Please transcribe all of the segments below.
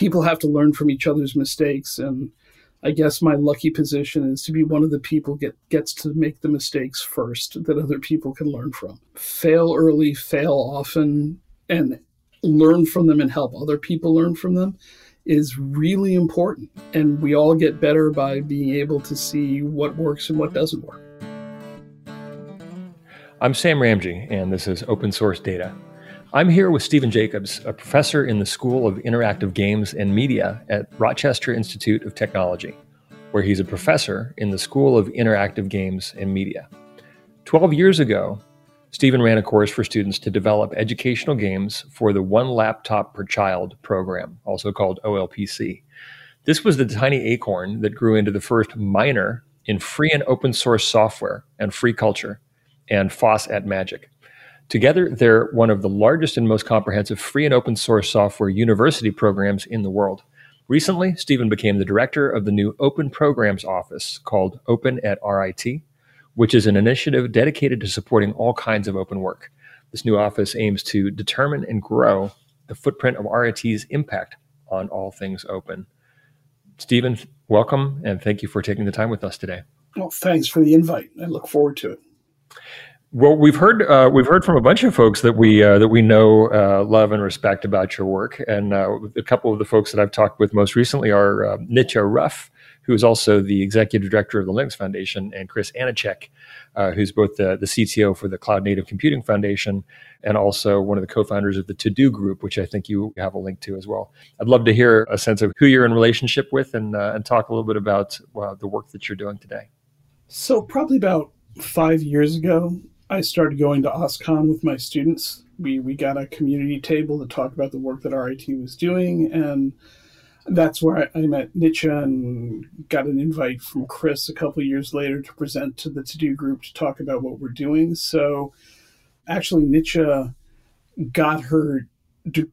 people have to learn from each other's mistakes and I guess my lucky position is to be one of the people get gets to make the mistakes first that other people can learn from. Fail early, fail often, and learn from them and help other people learn from them is really important. And we all get better by being able to see what works and what doesn't work. I'm Sam Ramji, and this is Open Source Data. I'm here with Stephen Jacobs, a professor in the School of Interactive Games and Media at Rochester Institute of Technology, where he's a professor in the School of Interactive Games and Media. Twelve years ago, Stephen ran a course for students to develop educational games for the One Laptop Per Child program, also called OLPC. This was the tiny acorn that grew into the first minor in free and open source software and free culture and FOSS at Magic. Together, they're one of the largest and most comprehensive free and open source software university programs in the world. Recently, Stephen became the director of the new Open Programs Office called Open at RIT, which is an initiative dedicated to supporting all kinds of open work. This new office aims to determine and grow the footprint of RIT's impact on all things open. Stephen, welcome and thank you for taking the time with us today. Well, thanks for the invite. I look forward to it. Well, we've heard uh, we've heard from a bunch of folks that we uh, that we know, uh, love, and respect about your work, and uh, a couple of the folks that I've talked with most recently are uh, Nithya Ruff, who is also the executive director of the Linux Foundation, and Chris Aniszczyk, uh, who's both the, the CTO for the Cloud Native Computing Foundation and also one of the co-founders of the TODO Group, which I think you have a link to as well. I'd love to hear a sense of who you're in relationship with, and and talk a little bit about the work that you're doing today. So, probably about five years ago, I started going to OSCON with my students. We we got a community table to talk about the work that RIT was doing, and that's where I, I met Nithya and got an invite from Chris a couple years later to present to the TODO group to talk about what we're doing. So, actually, Nithya got her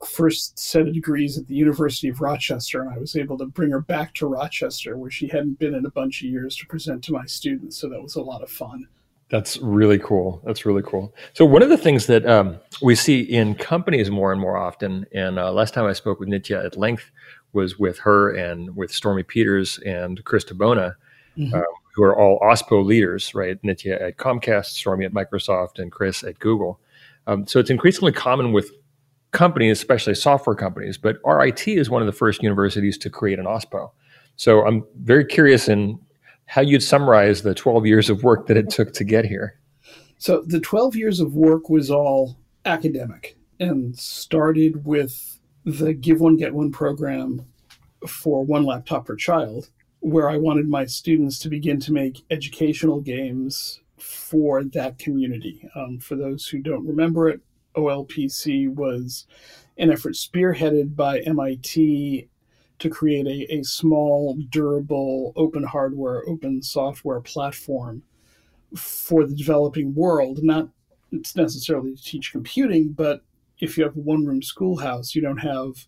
first set of degrees at the University of Rochester, and I was able to bring her back to Rochester, where she hadn't been in a bunch of years, to present to my students. So that was a lot of fun. That's really cool. That's really cool. So one of the things that um, we see in companies more and more often, and uh, last time I spoke with Nithya at length was with her and with Stormy Peters and Chris DiBona, mm-hmm. uh, who are all OSPO leaders, right? Nithya at Comcast, Stormy at Microsoft, and Chris at Google. Um, so it's increasingly common with companies, especially software companies, but RIT is one of the first universities to create an OSPO. So I'm very curious in how you'd summarize the 12 years of work that it took to get here. So the 12 years of work was all academic and started with the Give One, Get One program for one laptop per child, where I wanted my students to begin to make educational games for that community. Um, for those who don't remember it, OLPC was an effort spearheaded by MIT to create a, a small, durable, open hardware, open software platform for the developing world. Not it's necessarily to teach computing, but if you have a one room schoolhouse, you don't have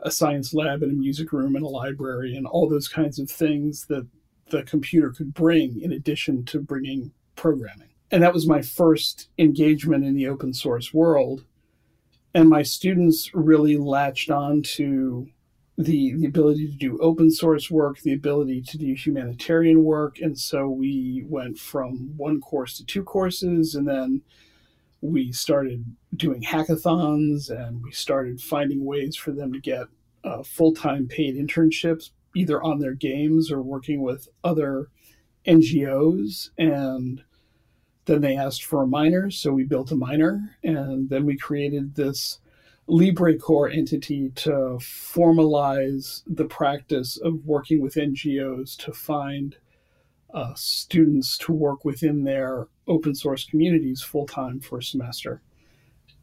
a science lab and a music room and a library and all those kinds of things that the computer could bring in addition to bringing programming. And that was my first engagement in the open source world. And my students really latched on to the, the ability to do open source work, the ability to do humanitarian work. And so we went from one course to two courses, and then we started doing hackathons and we started finding ways for them to get uh, full time paid internships, either on their games or working with other NGOs. And then they asked for a minor, so we built a minor, and then we created this LibreCorps entity to formalize the practice of working with NGOs to find uh, students to work within their open source communities full time for a semester.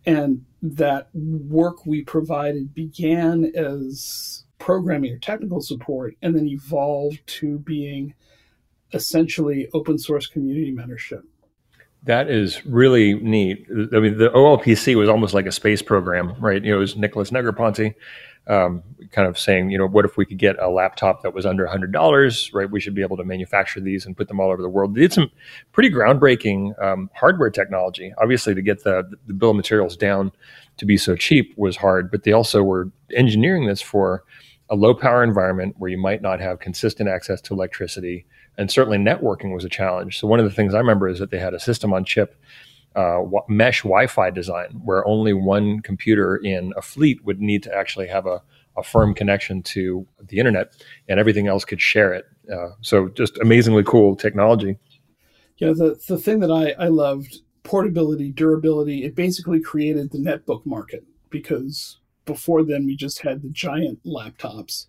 And that work we provided began as programming or technical support and then evolved to being essentially open source community mentorship. That is really neat. I mean, the OLPC was almost like a space program, right? You know, it was Nicholas Negroponte um, kind of saying, you know, what if we could get a laptop that was under $100, right? We should be able to manufacture these and put them all over the world. They did some pretty groundbreaking um, hardware technology. Obviously, to get the, the bill of materials down to be so cheap was hard, but they also were engineering this for a low power environment where you might not have consistent access to electricity. And certainly networking was a challenge. So, one of the things I remember is that they had a system on chip, uh, mesh Wi Fi design, where only one computer in a fleet would need to actually have a, a firm connection to the internet, and everything else could share it. Uh, so, just amazingly cool technology. Yeah, the, the thing that I, I loved portability, durability, it basically created the netbook market because before then we just had the giant laptops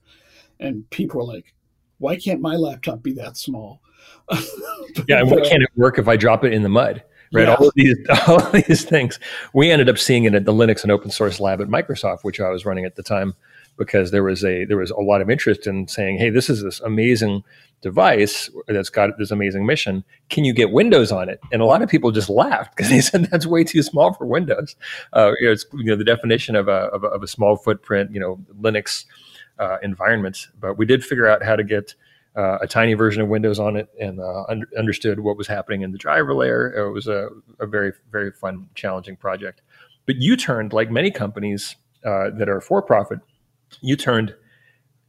and people were like why can't my laptop be that small yeah and why can't it work if i drop it in the mud right yeah. all of these all of these things we ended up seeing it at the linux and open source lab at microsoft which i was running at the time because there was a there was a lot of interest in saying hey this is this amazing device that's got this amazing mission. Can you get Windows on it? And a lot of people just laughed because they said that's way too small for Windows. Uh, you know, it's you know the definition of a, of a, of a small footprint, you know, Linux uh, environment. But we did figure out how to get uh, a tiny version of Windows on it and uh, un- understood what was happening in the driver layer. It was a, a very very fun, challenging project. But you turned like many companies uh, that are for profit. You turned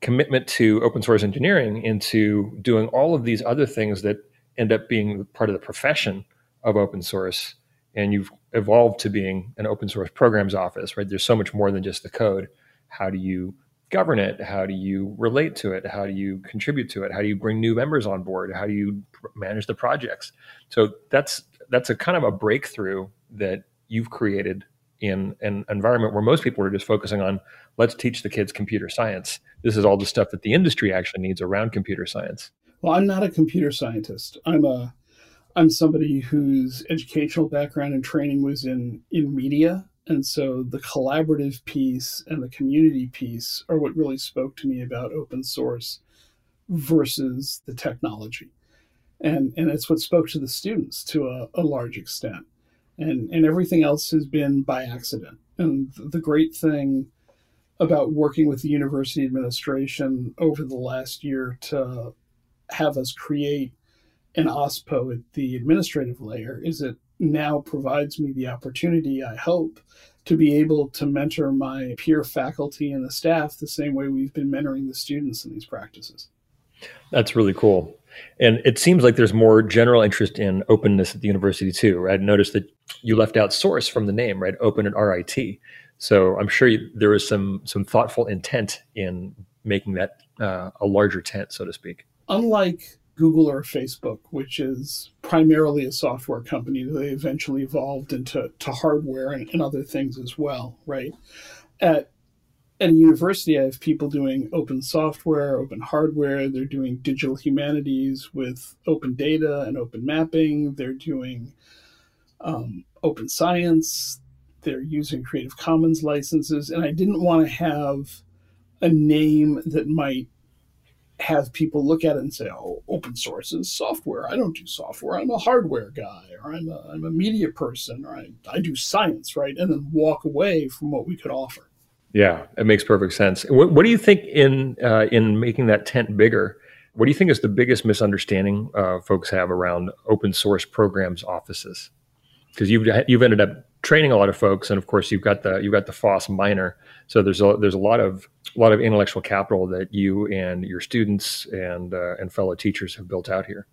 commitment to open source engineering into doing all of these other things that end up being part of the profession of open source and you've evolved to being an open source programs office right there's so much more than just the code how do you govern it how do you relate to it how do you contribute to it how do you bring new members on board how do you manage the projects so that's that's a kind of a breakthrough that you've created in an environment where most people are just focusing on let's teach the kids computer science. This is all the stuff that the industry actually needs around computer science. Well, I'm not a computer scientist. I'm a I'm somebody whose educational background and training was in in media, and so the collaborative piece and the community piece are what really spoke to me about open source versus the technology. And and it's what spoke to the students to a, a large extent and and everything else has been by accident. And the great thing about working with the university administration over the last year to have us create an OSPO at the administrative layer is it now provides me the opportunity, I hope, to be able to mentor my peer faculty and the staff the same way we've been mentoring the students in these practices. That's really cool. And it seems like there's more general interest in openness at the university too. Right? I noticed that you left out source from the name, right? Open and RIT. So I'm sure you, there was some some thoughtful intent in making that uh, a larger tent, so to speak. Unlike Google or Facebook, which is primarily a software company, they eventually evolved into to hardware and, and other things as well, right? At at a university, I have people doing open software, open hardware. They're doing digital humanities with open data and open mapping. They're doing um, open science. They're using Creative Commons licenses. And I didn't want to have a name that might have people look at it and say, oh, open source is software. I don't do software. I'm a hardware guy, or I'm a, I'm a media person, or I, I do science, right? And then walk away from what we could offer. Yeah, it makes perfect sense. What, what do you think in uh, in making that tent bigger? What do you think is the biggest misunderstanding uh, folks have around open source programs offices? Because you've you've ended up training a lot of folks, and of course you've got the you've got the FOSS minor. So there's a there's a lot of a lot of intellectual capital that you and your students and uh, and fellow teachers have built out here.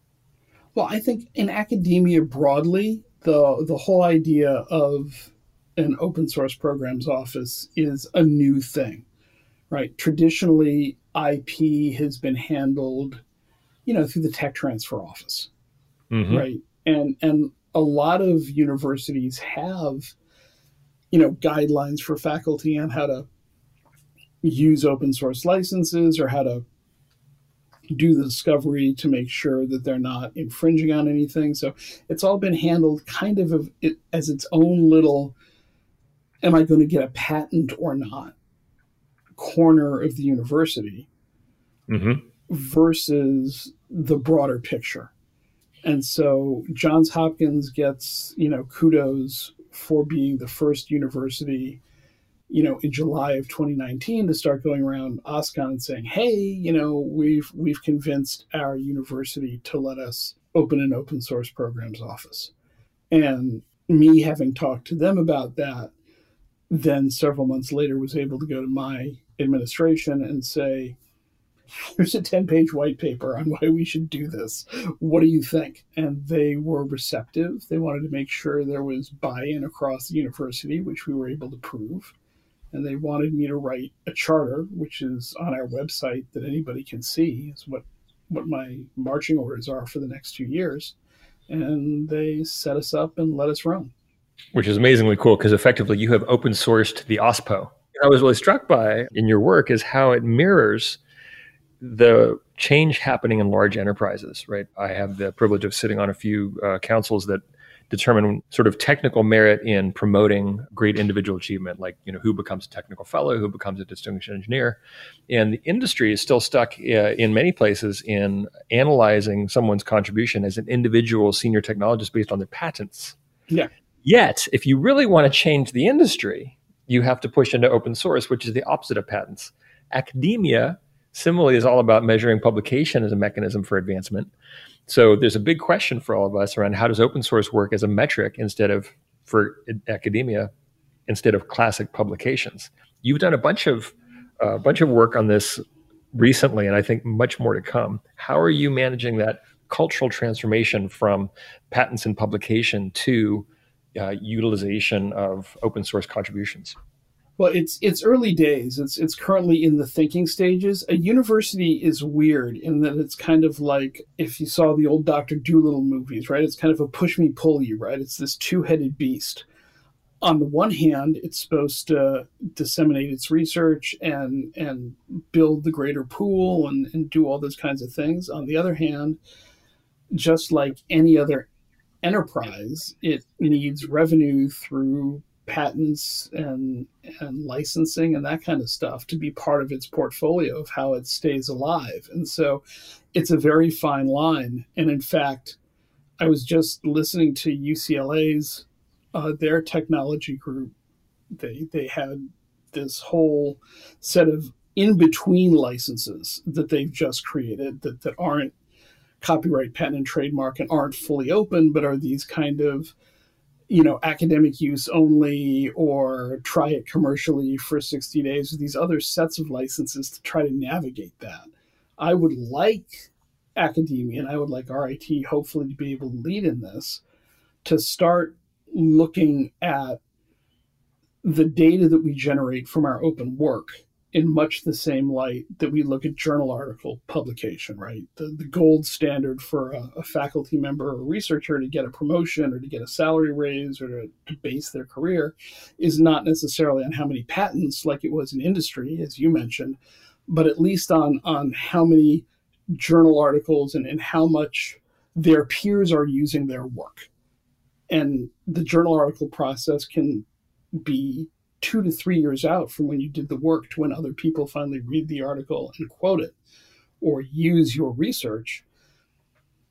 Well, I think in academia broadly, the the whole idea of an open source programs office is a new thing, right? Traditionally, IP has been handled, you know, through the tech transfer office, mm-hmm. right? And and a lot of universities have, you know, guidelines for faculty on how to use open source licenses or how to do the discovery to make sure that they're not infringing on anything. So it's all been handled kind of as its own little am I going to get a patent or not corner of the university mm-hmm. versus the broader picture. And so Johns Hopkins gets, you know, kudos for being the first university, you know, in July of 2019 to start going around OSCON and saying, "Hey, you know, we've we've convinced our university to let us open an open source programs office." And me having talked to them about that, then several months later was able to go to my administration and say, here's a 10 page white paper on why we should do this. What do you think? And they were receptive. They wanted to make sure there was buy in across the university, which we were able to prove. And they wanted me to write a charter, which is on our website that anybody can see, is what, what my marching orders are for the next two years. And they set us up and let us run. Which is amazingly cool because effectively you have open sourced the OSPO. I was really struck by in your work is how it mirrors the change happening in large enterprises, right? I have the privilege of sitting on a few uh, councils that determine sort of technical merit in promoting great individual achievement, like you know who becomes a technical fellow, who becomes a distinguished engineer, and the industry is still stuck uh, in many places in analyzing someone's contribution as an individual senior technologist based on their patents. Yeah. Yet, if you really want to change the industry, you have to push into open source, which is the opposite of patents. Academia Similarly, is all about measuring publication as a mechanism for advancement. So there's a big question for all of us around how does open source work as a metric instead of for academia instead of classic publications. You've done a bunch of a uh, bunch of work on this recently, and I think much more to come. How are you managing that cultural transformation from patents and publication to uh, utilization of open source contributions? Well, it's it's early days. It's it's currently in the thinking stages. A university is weird in that it's kind of like if you saw the old Doctor Dolittle movies, right? It's kind of a push me pull you, right? It's this two headed beast. On the one hand, it's supposed to disseminate its research and and build the greater pool and, and do all those kinds of things. On the other hand, just like any other enterprise, it needs revenue through patents and and licensing and that kind of stuff to be part of its portfolio of how it stays alive. And so it's a very fine line. And in fact, I was just listening to UCLA's uh, their technology group. They they had this whole set of in between licenses that they've just created that, that aren't copyright, patent, and trademark and aren't fully open, but are these kind of you know, academic use only or try it commercially for 60 days or these other sets of licenses to try to navigate that. I would like academia and I would like RIT hopefully to be able to lead in this to start looking at the data that we generate from our open work in much the same light that we look at journal article publication, right? The, the gold standard for a, a, faculty member or researcher to get a promotion or to get a salary raise or to, to base their career is not necessarily on how many patents, like it was in industry, as you mentioned, but at least on, on how many journal articles and, and how much their peers are using their work. And the journal article process can be two to three years out from when you did the work to when other people finally read the article and quote it or use your research.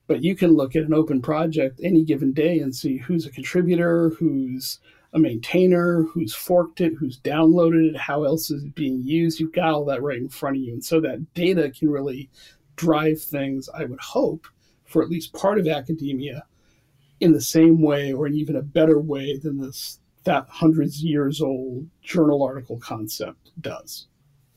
But you can look at an open project any given day and see who's a contributor, who's a maintainer, who's forked it, who's downloaded it, how else is it being used. You've got all that right in front of you. And so that data can really drive things, I would hope, for at least part of academia in the same way or in even a better way than this that hundreds years old journal article concept does.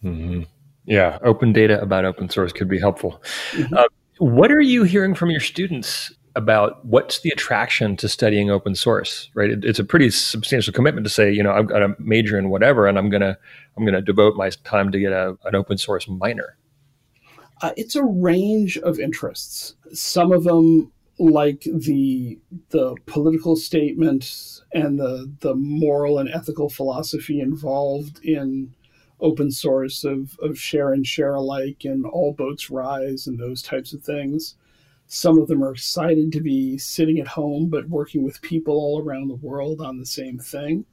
Mm-hmm. Yeah, open data about open source could be helpful. Mm-hmm. Uh, what are you hearing from your students about what's the attraction to studying open source? Right, it, it's a pretty substantial commitment to say, you know, I've got a major in whatever, and I'm gonna I'm gonna devote my time to get a, an open source minor. Uh, it's a range of interests. Some of them like the the political statement and the the moral and ethical philosophy involved in open source of, of share and share alike and all boats rise and those types of things. Some of them are excited to be sitting at home but working with people all around the world on the same thing.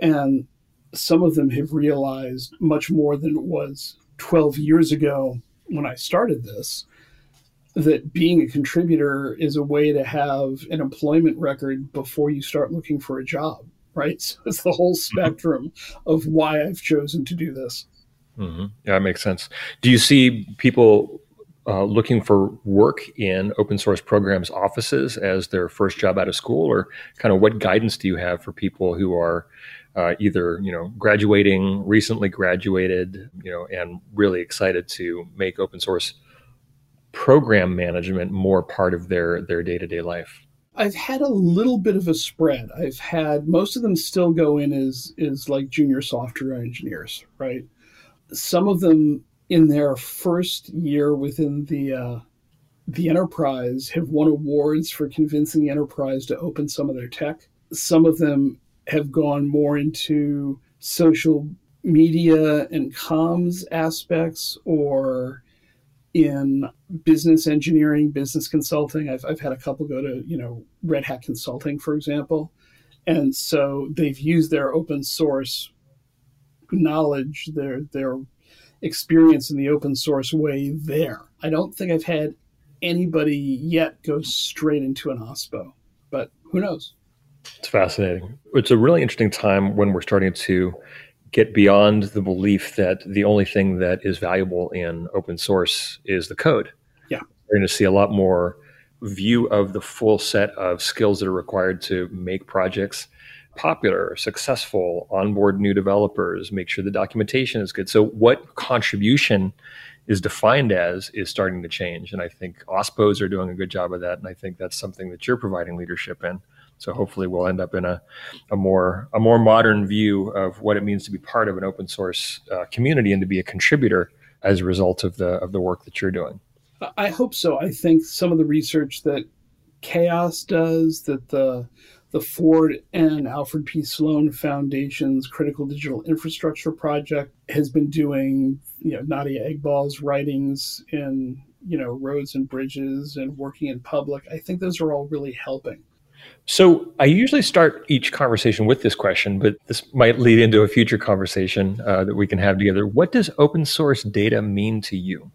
And some of them have realized much more than it was 12 years ago when I started this that being a contributor is a way to have an employment record before you start looking for a job, right? So it's the whole mm-hmm. spectrum of why I've chosen to do this. Mm-hmm. Yeah, that makes sense. Do you see people uh, looking for work in open source programs offices as their first job out of school, or kind of what guidance do you have for people who are uh, either you know graduating, recently graduated, you know, and really excited to make open source program management more part of their their day to day life? I've had a little bit of a spread. I've had most of them still go in as is like junior software engineers, right? Some of them in their first year within the uh, the enterprise have won awards for convincing the enterprise to open some of their tech. Some of them have gone more into social media and comms aspects or in business engineering, business consulting. I've, I've had a couple go to, you know, Red Hat Consulting, for example. And so they've used their open source knowledge, their their experience in the open source way there. I don't think I've had anybody yet go straight into an OSPO, but who knows? It's fascinating. It's a really interesting time when we're starting to get beyond the belief that the only thing that is valuable in open source is the code. Yeah. We're going to see a lot more view of the full set of skills that are required to make projects popular, successful, onboard new developers, make sure the documentation is good. So, what contribution is defined as is starting to change. And I think OSPOs are doing a good job of that. And I think that's something that you're providing leadership in. So hopefully we'll end up in a, a more a more modern view of what it means to be part of an open source uh, community and to be a contributor as a result of the of the work that you're doing. I hope so. I think some of the research that CHAOSS does, that the the Ford and Alfred P. Sloan Foundation's Critical Digital Infrastructure Project has been doing, you know, Nadia Eghbal's writings in, you know, roads and bridges and working in public. I think those are all really helping. So I usually start each conversation with this question, but this might lead into a future conversation uh, that we can have together. What does open source data mean to you?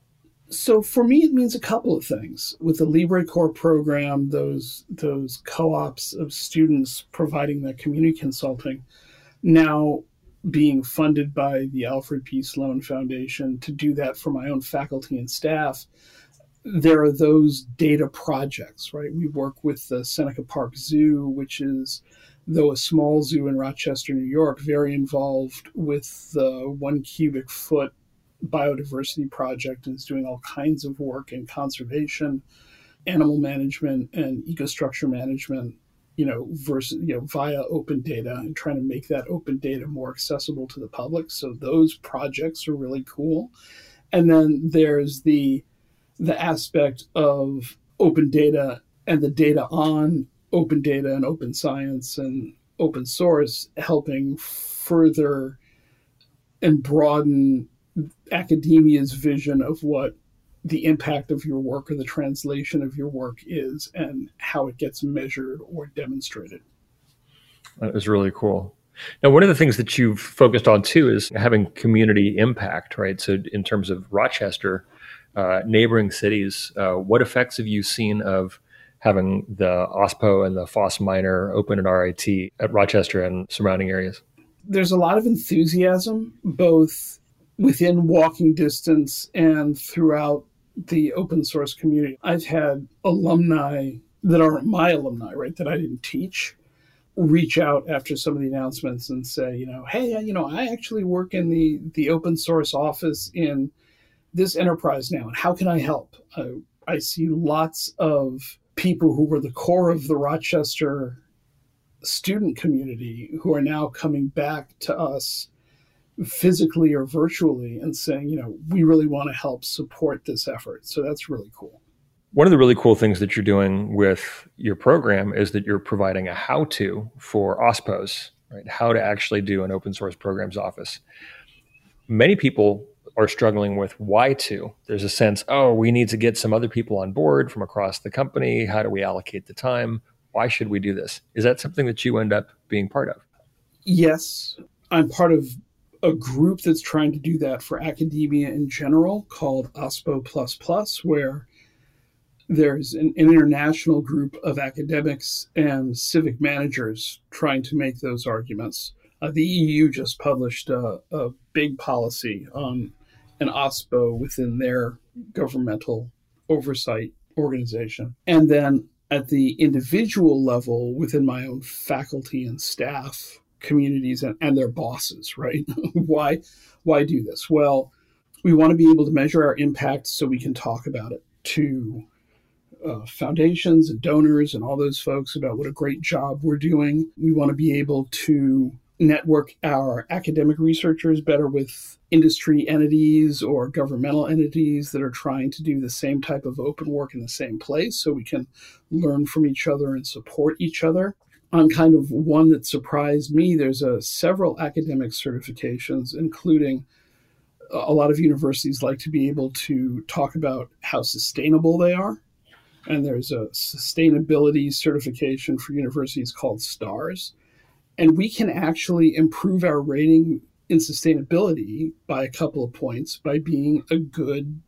So for me, it means a couple of things. With the LibreCorps program, those those co-ops of students providing that community consulting, now being funded by the Alfred P. Sloan Foundation to do that for my own faculty and staff there are those data projects, right? We work with the Seneca Park Zoo, which is, though a small zoo in Rochester, New York, very involved with the one cubic foot biodiversity project and is doing all kinds of work in conservation, animal management, and ecostructure management. You know, versus you know via open data and trying to make that open data more accessible to the public. So those projects are really cool. And then there's the the aspect of open data and the data on open data and open science and open source helping further and broaden academia's vision of what the impact of your work or the translation of your work is and how it gets measured or demonstrated. That is really cool. Now, one of the things that you've focused on too is having community impact, right? So, in terms of Rochester, uh, neighboring cities, uh, what effects have you seen of having the OSPO and the FOSS Minor open at RIT at Rochester and surrounding areas? There's a lot of enthusiasm, both within walking distance and throughout the open source community. I've had alumni that aren't my alumni, right, that I didn't teach, reach out after some of the announcements and say, you know, hey, you know, I actually work in the the open source office in this enterprise now and how can I help? Uh, I see lots of people who were the core of the Rochester student community who are now coming back to us physically or virtually and saying, you know, we really want to help support this effort. So that's really cool. One of the really cool things that you're doing with your program is that you're providing a how to for OSPOs, right? How to actually do an open source programs office. Many people are struggling with why to. There's a sense, oh, we need to get some other people on board from across the company. How do we allocate the time? Why should we do this? Is that something that you end up being part of? Yes. I'm part of a group that's trying to do that for academia in general called OSPO Plus Plus, where there's an, an, international group of academics and civic managers trying to make those arguments. Uh, the EU just published a, a big policy on an OSPO within their governmental oversight organization. And then at the individual level within my own faculty and staff, communities and, and their bosses, right? why why do this? Well, we want to be able to measure our impact so we can talk about it to uh, foundations and donors and all those folks about what a great job we're doing. We want to be able to network our academic researchers better with industry entities or governmental entities that are trying to do the same type of open work in the same place so we can learn from each other and support each other. On kind of one that surprised me. There's a several academic certifications including uh, a lot of universities like to be able to talk about how sustainable they are. And there's a sustainability certification for universities called stars and we can actually improve our rating in sustainability by a couple of points by being a good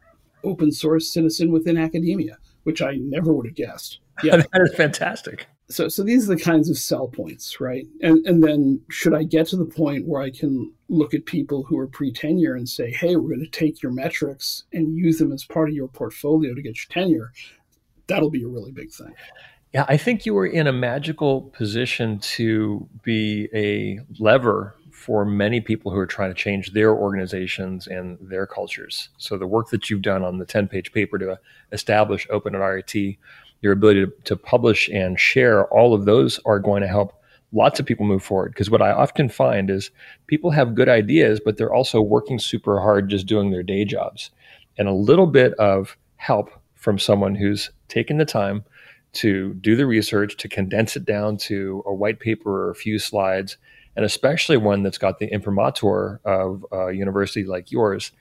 open source citizen within academia, which I never would have guessed. Yeah, that is fantastic. So, so these are the kinds of sell points, right? And and then should I get to the point where I can look at people who are pre tenure and say, hey, we're going to take your metrics and use them as part of your portfolio to get your tenure, that'll be a really big thing. Yeah, I think you were in a magical position to be a lever for many people who are trying to change their organizations and their cultures. So the work that you've done on the 10-page paper to establish Open at RIT, your ability to, to publish and share, all of those are going to help lots of people move forward. Because what I often find is people have good ideas, but they're also working super hard just doing their day jobs. And a little bit of help from someone who's taken the time – to do the research, to condense it down to a white paper or a few slides, and especially one that's got the imprimatur of a university like yours,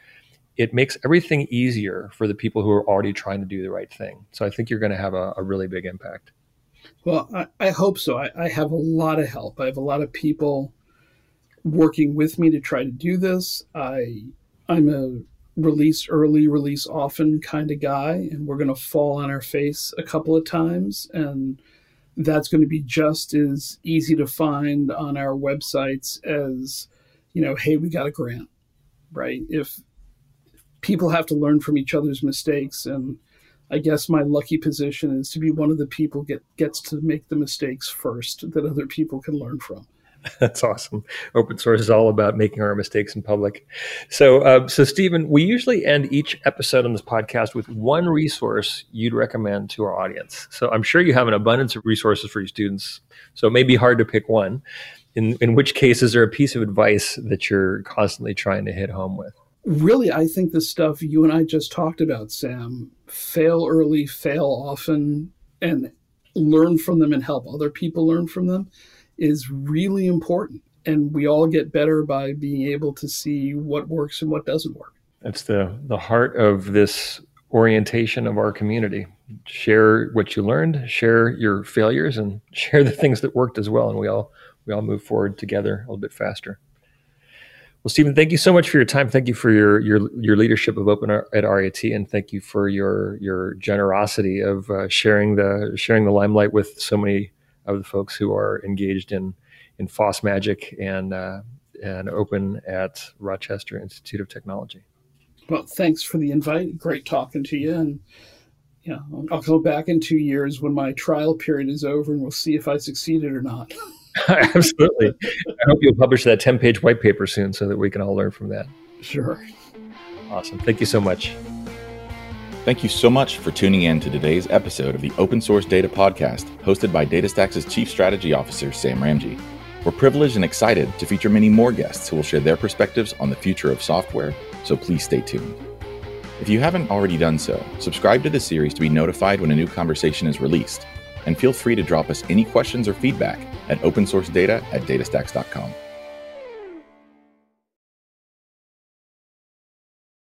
it makes everything easier for the people who are already trying to do the right thing. So I think you're going to have a, a really big impact. Well, I, I hope so. I, I have a lot of help. I have a lot of people working with me to try to do this. I I'm a release early, release often kind of guy, and we're going to fall on our face a couple of times. And that's going to be just as easy to find on our websites as, you know, hey, we got a grant, right? If people have to learn from each other's mistakes and I guess my lucky position is to be one of the people get gets to make the mistakes first that other people can learn from. That's awesome. Open source is all about making our mistakes in public. So, uh, so Stephen, we usually end each episode on this podcast with one resource you'd recommend to our audience. So, I'm sure you have an abundance of resources for your students. So, it may be hard to pick one. In in which case, is there a piece of advice that you're constantly trying to hit home with? Really, I think the stuff you and I just talked about, Sam, fail early, fail often, and learn from them and help other people learn from them is really important. And we all get better by being able to see what works and what doesn't work. That's the, the heart of this orientation of our community. Share what you learned, share your failures, and share the things that worked as well. And we all we all move forward together a little bit faster. Well, Stephen, thank you so much for your time. Thank you for your your your leadership of Open at RIT, and thank you for your your generosity of uh, sharing the sharing the limelight with so many of the folks who are engaged in in FOSS Magic and uh, and open at Rochester Institute of Technology. Well, thanks for the invite. Great talking to you, and yeah, I'll go back in two years when my trial period is over, and we'll see if I succeeded or not. Absolutely. I hope you'll publish that ten-page white paper soon, so that we can all learn from that. Sure. Awesome. Thank you so much. Thank you so much for tuning in to today's episode of the Open Source Data Podcast, hosted by DataStax' Chief Strategy Officer, Sam Ramji. We're privileged and excited to feature many more guests who will share their perspectives on the future of software, so please stay tuned. If you haven't already done so, subscribe to the series to be notified when a new conversation is released, and feel free to drop us any questions or feedback at opensourcedata at datastax.com.